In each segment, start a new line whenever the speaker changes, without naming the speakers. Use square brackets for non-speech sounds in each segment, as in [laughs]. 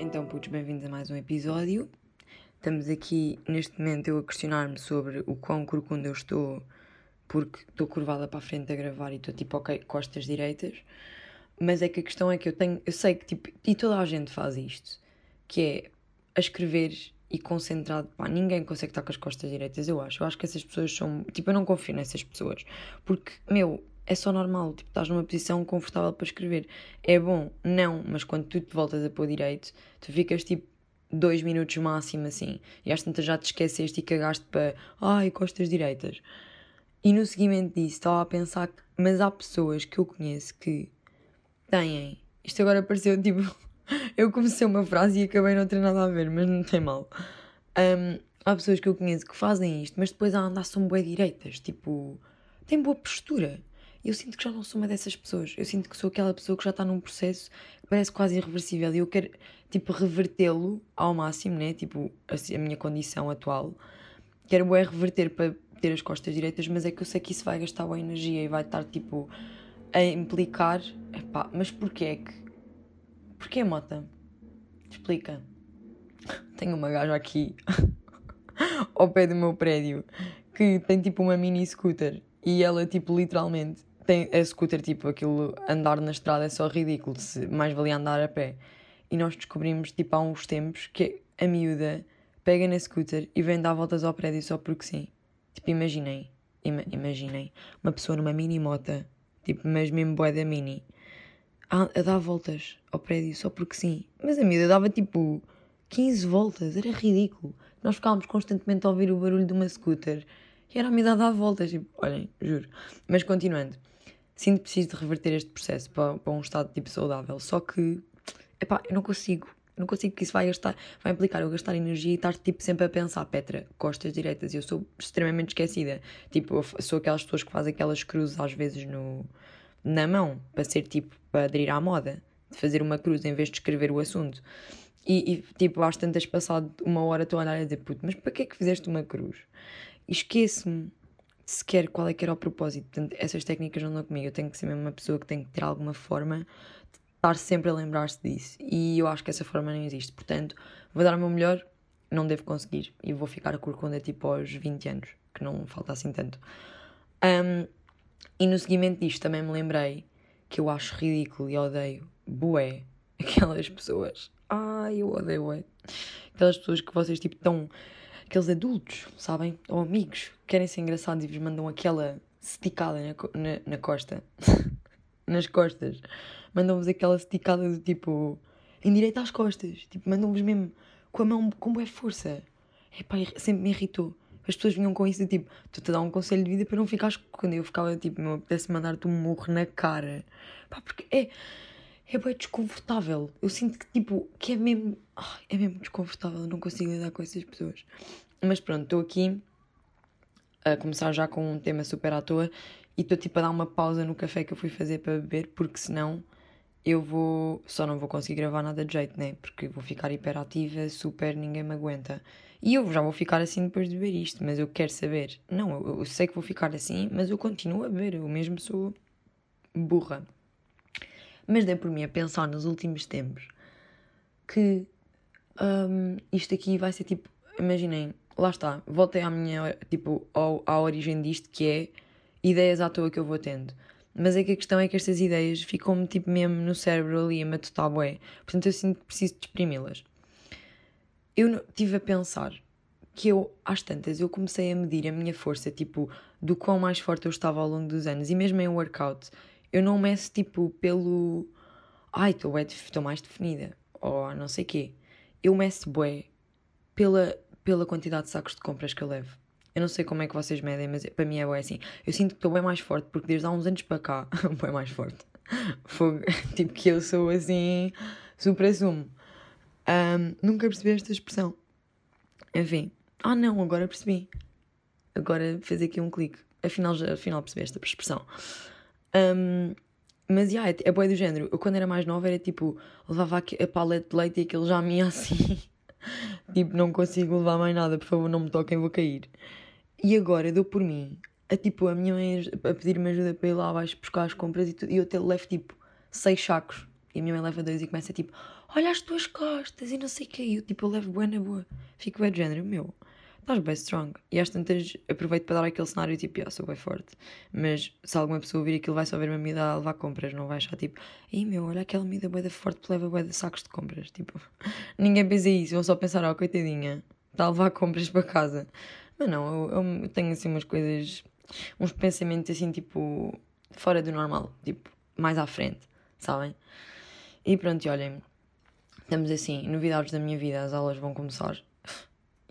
Então, putos, bem-vindos a mais um episódio. Estamos aqui, neste momento, eu a questionar-me sobre o quão corcunda eu estou, porque estou curvada para a frente a gravar e estou tipo, ok, costas direitas. Mas é que a questão é que eu tenho, eu sei que tipo, e toda a gente faz isto, que é a escrever e concentrado, pá, ninguém consegue estar com as costas direitas, eu acho. Eu acho que essas pessoas são, tipo, eu não confio nessas pessoas, porque, meu, é só normal, tipo, estás numa posição confortável para escrever. É bom, não, mas quando tu te voltas a pôr direito, tu ficas tipo dois minutos máximo assim, e às tantas já te esqueceste e cagaste para, ai, costas direitas. E no seguimento disso, estava a pensar que, mas há pessoas que eu conheço que têm, isto agora pareceu tipo, [laughs] eu comecei uma frase e acabei não ter nada a ver, mas não tem mal. Um, há pessoas que eu conheço que fazem isto, mas depois a andar são bem direitas, tipo, têm boa postura. Eu sinto que já não sou uma dessas pessoas. Eu sinto que sou aquela pessoa que já está num processo que parece quase irreversível e eu quero, tipo, revertê-lo ao máximo, né? Tipo, a, a minha condição atual. Quero é reverter para ter as costas direitas, mas é que eu sei que isso vai gastar boa energia e vai estar, tipo, a implicar. Epá, mas porquê é que. Porquê, Mota? Explica. Tenho uma gaja aqui [laughs] ao pé do meu prédio que tem tipo uma mini scooter e ela, tipo, literalmente tem a scooter, tipo, aquilo andar na estrada é só ridículo, se mais valia andar a pé. E nós descobrimos, tipo, há uns tempos que a miúda pega na scooter e vem dar voltas ao prédio só porque sim. Tipo, imaginem, ima imaginem, uma pessoa numa mini mota, tipo, mas mesmo boé da mini, a, a dar voltas ao prédio só porque sim. Mas a miúda dava, tipo, 15 voltas, era ridículo. Nós ficávamos constantemente a ouvir o barulho de uma scooter e era a miúda a dar voltas, tipo, olhem, juro. Mas continuando sinto preciso de reverter este processo para, para um estado tipo saudável. Só que, epá, eu não consigo. Não consigo que isso vai gastar, vai implicar eu gastar energia e estar tipo sempre a pensar, Petra, costas direitas, eu sou extremamente esquecida. Tipo, sou aquelas pessoas que fazem aquelas cruzes às vezes no, na mão, para ser tipo, para aderir à moda, de fazer uma cruz em vez de escrever o assunto. E, e tipo, às tantas passado uma hora estou a andar a dizer, puto, mas para que é que fizeste uma cruz? E esqueço-me sequer qual é que era o propósito. Portanto, essas técnicas não dão comigo. Eu tenho que ser mesmo uma pessoa que tem que ter alguma forma de estar sempre a lembrar-se disso. E eu acho que essa forma não existe. Portanto, vou dar o meu melhor, não devo conseguir. E vou ficar a corcunda tipo aos 20 anos, que não falta assim tanto. Um, e no seguimento disto também me lembrei que eu acho ridículo e odeio bué [laughs] aquelas pessoas. Ai, eu odeio bué. Aquelas pessoas que vocês tipo estão aqueles adultos, sabem? Ou amigos, querem ser engraçados e vos mandam aquela esticada na, na, na costa, [laughs] nas costas. Mandam-vos aquela esticada do tipo, em direito às costas. Tipo, mandam-vos mesmo com a mão com boa força. Epá, sempre me irritou. As pessoas vinham com isso de tipo, tu-te a dar um conselho de vida para não ficares. Quando eu ficava tipo, me apetece mandar-te um morro na cara. Pá, porque é. É bem desconfortável. Eu sinto que tipo, que é mesmo. é mesmo desconfortável. Eu não consigo lidar com essas pessoas. Mas pronto, estou aqui a começar já com um tema super à toa e estou tipo a dar uma pausa no café que eu fui fazer para beber, porque senão eu vou. Só não vou conseguir gravar nada de jeito, né? Porque vou ficar hiperativa, super, ninguém me aguenta. E eu já vou ficar assim depois de beber isto, mas eu quero saber. Não, eu, eu sei que vou ficar assim, mas eu continuo a beber, eu mesmo sou burra. Mas dei por mim a pensar nos últimos tempos que um, isto aqui vai ser tipo. Imaginem, lá está, voltei à minha, tipo, ao, à origem disto, que é ideias à toa que eu vou tendo. Mas é que a questão é que estas ideias ficam-me, tipo, mesmo no cérebro ali a matutar bué. Portanto, eu sinto que preciso de exprimi-las. Eu estive a pensar que eu, às tantas, eu comecei a medir a minha força, tipo, do quão mais forte eu estava ao longo dos anos. E mesmo em workout, eu não meço, tipo, pelo... Ai, estou mais definida. Ou não sei quê. Eu meço bué pela pela quantidade de sacos de compras que eu levo. Eu não sei como é que vocês medem, mas para mim é bem assim. Eu sinto que estou bem mais forte, porque desde há uns anos para cá, [laughs] bem mais forte. Fogo, [laughs] tipo que eu sou assim, super sumo. Um, nunca percebi esta expressão. Enfim. Ah não, agora percebi. Agora fez aqui um clique. Afinal, afinal percebi esta expressão. Um, mas, yeah, é, é boa do género. Eu, quando era mais nova, era tipo, levava a paleta de leite e aquilo já me assim. [laughs] tipo, não consigo levar mais nada, por favor, não me toquem, vou cair. E agora dou por mim a tipo, a minha mãe a pedir-me ajuda para ir lá abaixo buscar as compras e, tudo, e eu até levo tipo seis sacos. E a minha mãe leva dois e começa tipo, olha as tuas costas e não sei o que. Eu tipo, eu levo boa na boa. Fico bem de género, meu, estás bem strong. E às tantas aproveito para dar aquele cenário tipo, ah, sou bem forte. Mas se alguma pessoa ouvir aquilo vai só ver uma medida a levar compras, não vai achar tipo, ei meu, olha aquela medida boa forte que leva boa de sacos de compras. Tipo, [laughs] ninguém pensa isso, vão só pensar, oh coitadinha, está a levar compras para casa. Mas não, eu, eu tenho assim umas coisas, uns pensamentos assim tipo, fora do normal, tipo, mais à frente, sabem? E pronto, e olhem, estamos assim, novidades da minha vida, as aulas vão começar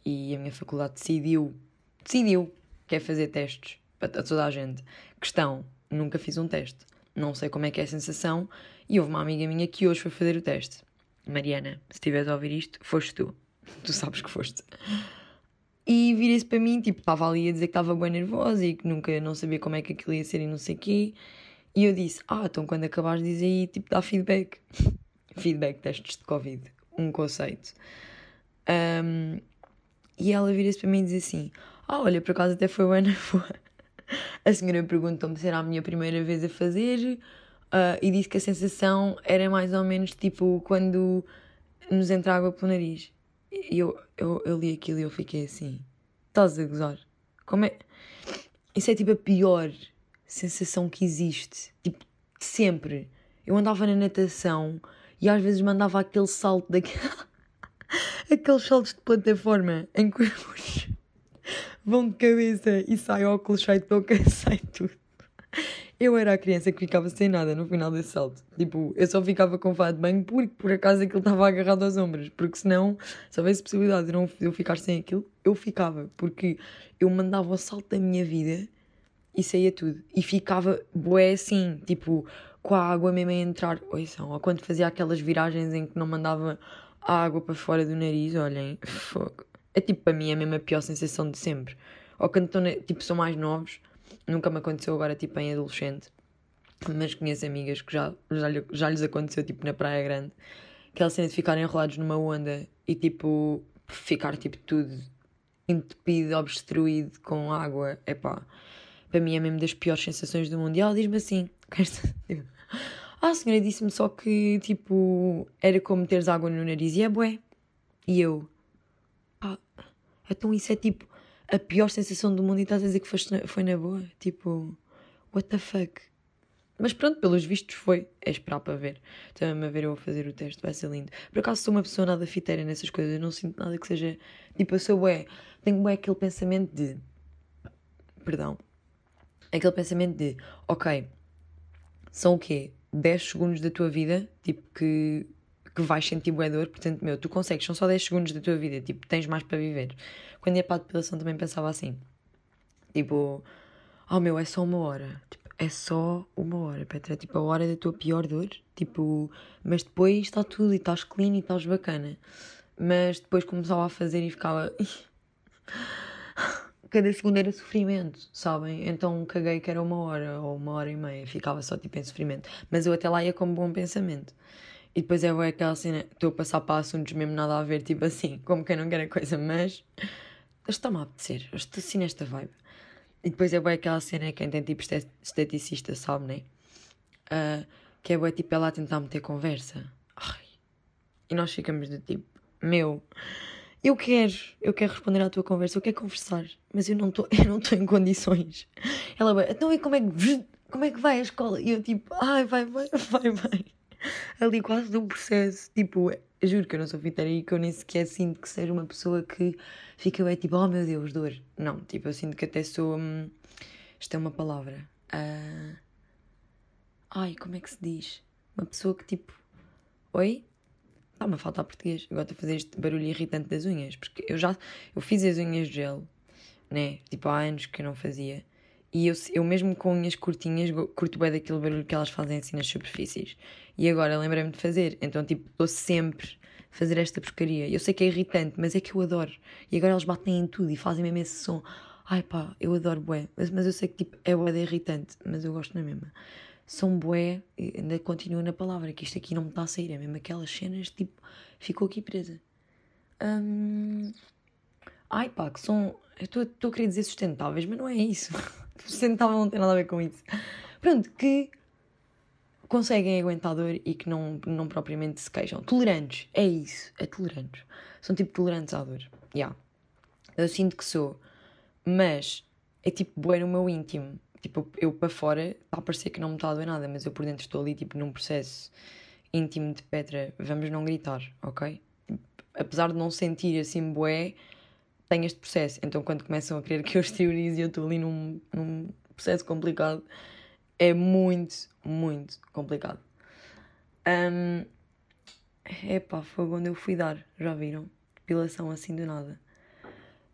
e a minha faculdade decidiu, decidiu, que é fazer testes a toda a gente. Questão, nunca fiz um teste, não sei como é que é a sensação e houve uma amiga minha que hoje foi fazer o teste. Mariana, se estiveres a ouvir isto, foste tu. [laughs] Tu sabes que foste. E virei-se para mim, tipo, estava ali a dizer que estava bem nervosa e que nunca, não sabia como é que aquilo ia ser e não sei o quê. E eu disse, ah, então quando acabares diz aí, tipo, dá feedback. [laughs] feedback, testes de Covid, um conceito. Um, e ela vira-se para mim e diz assim: Ah, olha, por acaso até foi na boa. A senhora perguntou-me se era a minha primeira vez a fazer uh, e disse que a sensação era mais ou menos tipo quando nos entra água pelo nariz. E eu, eu, eu li aquilo e eu fiquei assim: Estás a gozar? Como é? Isso é tipo a pior sensação que existe. Tipo, sempre. Eu andava na natação e às vezes mandava aquele salto daquela. [laughs] Aqueles saltos de plataforma em que os [laughs] vão de cabeça e sai óculos, sai toca, [laughs] sai tudo. Eu era a criança que ficava sem nada no final desse salto. Tipo, eu só ficava com fato de banho porque por acaso aquilo estava agarrado aos ombros. Porque senão, se houvesse possibilidade de não eu ficar sem aquilo, eu ficava. Porque eu mandava o salto da minha vida e saía tudo. E ficava bué assim, tipo, com a água mesmo a entrar. São, ou quando fazia aquelas viragens em que não mandava a água para fora do nariz, olhem, fogo. É tipo, para mim, é mesmo a pior sensação de sempre. Ou quando estão, tipo, são mais novos, nunca me aconteceu agora, tipo, em adolescente, mas conheço amigas que já, já, já lhes aconteceu, tipo, na Praia Grande, aquela cena de ficarem enrolados numa onda e, tipo, ficar, tipo, tudo entupido, obstruído com água, é pá, para mim é mesmo das piores sensações do mundo. E ela diz-me assim, [laughs] tipo, ah, a senhora disse-me só que, tipo, era como teres água no nariz e é bué. E eu, pá, então isso é tipo a pior sensação do mundo e estás a dizer que foi na, foi na boa? Tipo, what the fuck? Mas pronto, pelos vistos foi. É esperar para ver. Também a ver eu a fazer o teste, vai ser lindo. Por acaso sou uma pessoa nada fiteira nessas coisas, eu não sinto nada que seja. Tipo, eu sou bué. Tenho bué aquele pensamento de. Perdão. Aquele pensamento de, ok, são o quê? 10 segundos da tua vida, tipo, que, que vais sentir bué dor, portanto, meu, tu consegues, são só 10 segundos da tua vida, tipo, tens mais para viver. Quando ia para a depilação também pensava assim, tipo, oh meu, é só uma hora, tipo, é só uma hora, Petra, é tipo a hora da tua pior dor, tipo, mas depois está tudo e estás clean e estás bacana. Mas depois começava a fazer e ficava [laughs] cada segundo era sofrimento, sabem? Então caguei que era uma hora ou uma hora e meia, ficava só tipo em sofrimento. Mas eu até lá ia com bom pensamento. E depois é aquela cena, estou a passar para assuntos mesmo nada a ver, tipo assim, como quem não quer a coisa, mas está-me a apetecer, estou assim nesta vibe. E depois é aquela cena, quem tem tipo esteticista sabe, né? Uh, que é tipo ela a tentar meter conversa. Ai. E nós ficamos do tipo, meu eu quero, eu quero responder à tua conversa, eu quero conversar, mas eu não estou, [laughs] eu não estou em condições. Ela vai, então e como é que, como é que vai a escola? E eu tipo, ai, vai, vai, [laughs] vai, vai. Ali quase de um processo, tipo, juro que eu não sou fiteira e que eu nem sequer sinto que seja uma pessoa que fica bem tipo, oh meu Deus, dor. Não, tipo, eu sinto que até sou, hum, isto é uma palavra, uh... ai, como é que se diz? Uma pessoa que tipo, oi? Está-me a faltar português. Agora estou a fazer este barulho irritante das unhas. Porque eu já eu fiz as unhas de gel, né? Tipo, há anos que eu não fazia. E eu, eu mesmo com unhas curtinhas, curto bem daquele barulho que elas fazem assim nas superfícies. E agora lembrei-me de fazer. Então, tipo, estou sempre a fazer esta porcaria. Eu sei que é irritante, mas é que eu adoro. E agora eles batem em tudo e fazem mesmo esse som. Ai pá, eu adoro bué. Mas, mas eu sei que tipo, é bué de irritante, mas eu gosto na mesma são bué, ainda continuo na palavra, que isto aqui não me está a sair, é mesmo aquelas cenas, tipo, ficou aqui presa. Hum... Ai pá, que são, eu estou a querer dizer sustentáveis, mas não é isso. [laughs] sustentável não tem nada a ver com isso. Pronto, que conseguem aguentar dor e que não, não propriamente se queixam. Tolerantes, é isso, é tolerantes. São tipo tolerantes à dor. Yeah. Eu sinto que sou, mas é tipo bué no meu íntimo. Tipo, eu para fora está a parecer que não me está a doer nada, mas eu por dentro estou ali tipo num processo íntimo de Petra, vamos não gritar, ok? Apesar de não sentir assim bué, tenho este processo. Então quando começam a querer que eu exteriorize e eu estou ali num, num processo complicado, é muito, muito complicado. Um, epá, foi quando eu fui dar, já viram? Depilação assim do nada.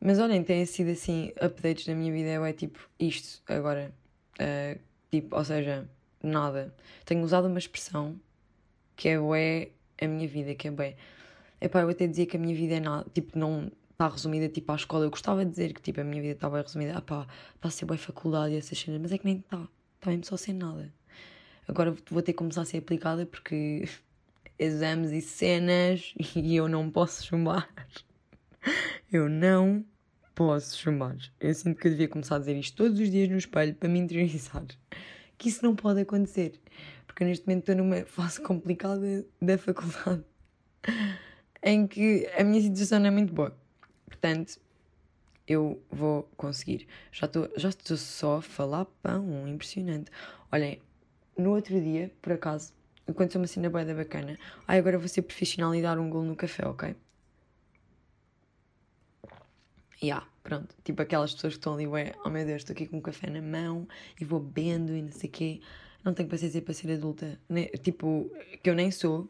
Mas olhem, tem sido assim, updates da minha vida, é tipo isto agora. Uh, tipo, ou seja, nada. Tenho usado uma expressão que é ué a minha vida, que é bem. Epá, eu até dizia que a minha vida é nada, tipo, não está resumida tipo à escola. Eu gostava de dizer que tipo a minha vida estava resumida, ah pá, está ser bem faculdade e essas cenas, mas é que nem está. Está mesmo só sem nada. Agora vou ter que começar a ser aplicada porque [laughs] exames e cenas [laughs] e eu não posso chumbar. Eu não posso chumbar. Eu sinto que eu devia começar a dizer isto todos os dias no espelho para me interiorizar. [laughs] Que isso não pode acontecer. Porque neste momento estou numa fase complicada da faculdade [laughs] em que a minha situação não é muito boa. Portanto, eu vou conseguir. Já estou já estou só a falar pão, impressionante. Olhem, no outro dia, por acaso, aconteceu uma cena da bacana. Ai, agora vou ser profissional e dar um golo no café, ok? Yeah, pronto. Tipo aquelas pessoas que estão ali, ué, oh meu Deus, estou aqui com um café na mão e vou bebendo e não sei o quê. Não tenho paciência para ser adulta. Tipo, que eu nem sou,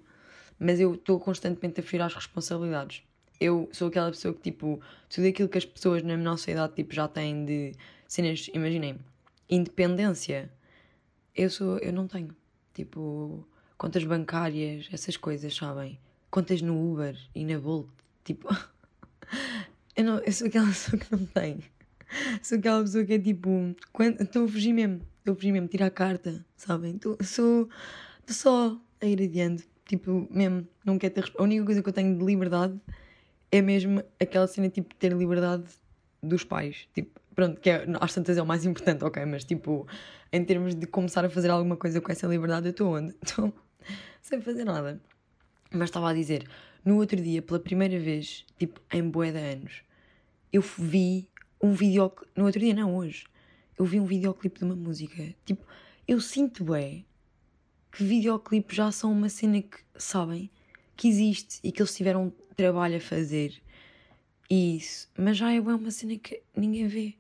mas eu estou constantemente a fugir às responsabilidades eu sou aquela pessoa que, tipo, tudo aquilo que as pessoas na nossa idade, tipo, já têm de cenas, imaginem, independência, eu sou, eu não tenho. Tipo, contas bancárias, essas coisas, sabem? Contas no Uber e na Bolt, tipo... [laughs] eu, não, eu sou aquela [laughs] pessoa que não tem. Sou aquela pessoa que é tipo, estou a fugir mesmo, estou a fugir mesmo, tirar a carta, sabem? Tô, sou, estou só a ir adiante, tipo, mesmo, não quero ter... A única coisa que eu tenho de liberdade é mesmo aquela cena tipo de ter liberdade dos pais. Tipo, pronto, que é, às tantas é o mais importante, ok, mas tipo, em termos de começar a fazer alguma coisa com essa liberdade, eu estou onde? [laughs] Estou sem fazer nada. Mas estava a dizer, no outro dia, pela primeira vez, tipo, em bué de anos, eu vi um videoclipe, no outro dia não, hoje, eu vi um videoclipe de uma música. Tipo, eu sinto bué que videoclipes já são uma cena que, sabem, que existe e que eles tiveram trabalho a fazer isso, mas já é uma cena que ninguém vê.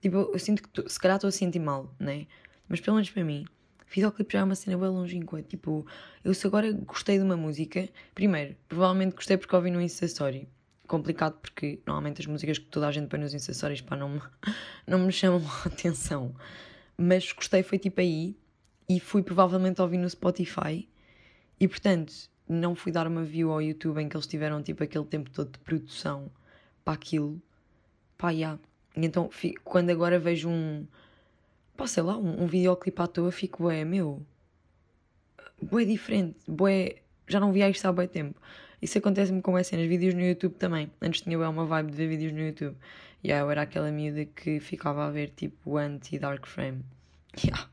Tipo, eu sinto que tô, se calhar estou a sentir mal, né? Mas pelo menos para mim, videoclipe já é uma cena bem longínqua. Tipo, eu se agora gostei de uma música, primeiro, provavelmente gostei porque ouvi no Insta. Complicado porque normalmente as músicas que toda a gente põe nos Insta Stories não, me, [laughs] não me chamam a atenção. Mas gostei foi tipo aí e fui provavelmente ouvir no Spotify. E portanto, não fui dar uma view ao YouTube em que eles tiveram tipo aquele tempo todo de produção para aquilo. Pá, yeah. E então quando agora vejo um, pá, sei lá, um, um videoclipe à toa, fico, bué, meu, bué diferente, bué, já não via isto há bem tempo. Isso acontece-me com as cenas, vídeos no YouTube também. Antes tinha uma vibe de ver vídeos no YouTube. E yeah, eu era aquela miúda que ficava a ver tipo anti-Dark Frame. [laughs] Yeah.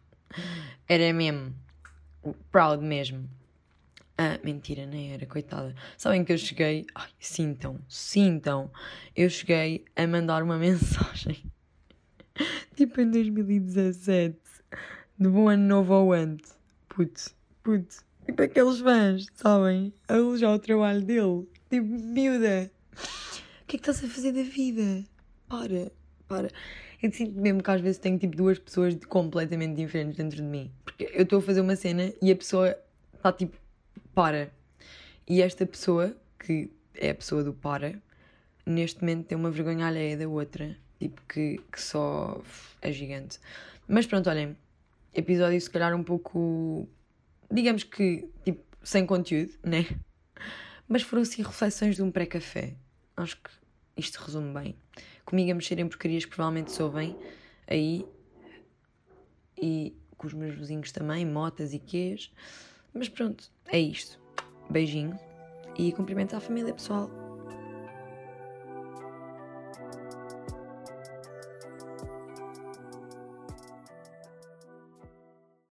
Era mesmo. Proud mesmo. Ah, mentira, nem era, coitada. Sabem que eu cheguei. Ai, sintam, sintam. Eu cheguei a mandar uma [laughs] mensagem. [laughs] tipo em 2017. De bom ano novo ao antes. Putz, putz. Tipo aqueles fãs, sabem? A elogiar o trabalho dele. Tipo, miúda. O que é que estás a fazer da vida? Para, para. Eu sinto mesmo que às vezes tenho tipo duas pessoas completamente diferentes dentro de mim. Porque eu estou a fazer uma cena e a pessoa está tipo para. E esta pessoa, que é a pessoa do para, neste momento tem uma vergonha alheia da outra, tipo que, que só é gigante. Mas pronto, olhem, episódio se calhar um pouco, digamos que, tipo, sem conteúdo, né? Mas foram assim reflexões de um pré-café. Acho que isto resume bem. Comigo a mexer em porcarias que provavelmente soubem aí e com os meus vizinhos também, motas e quês. Mas pronto, é isto. Beijinho e cumprimentos à família pessoal.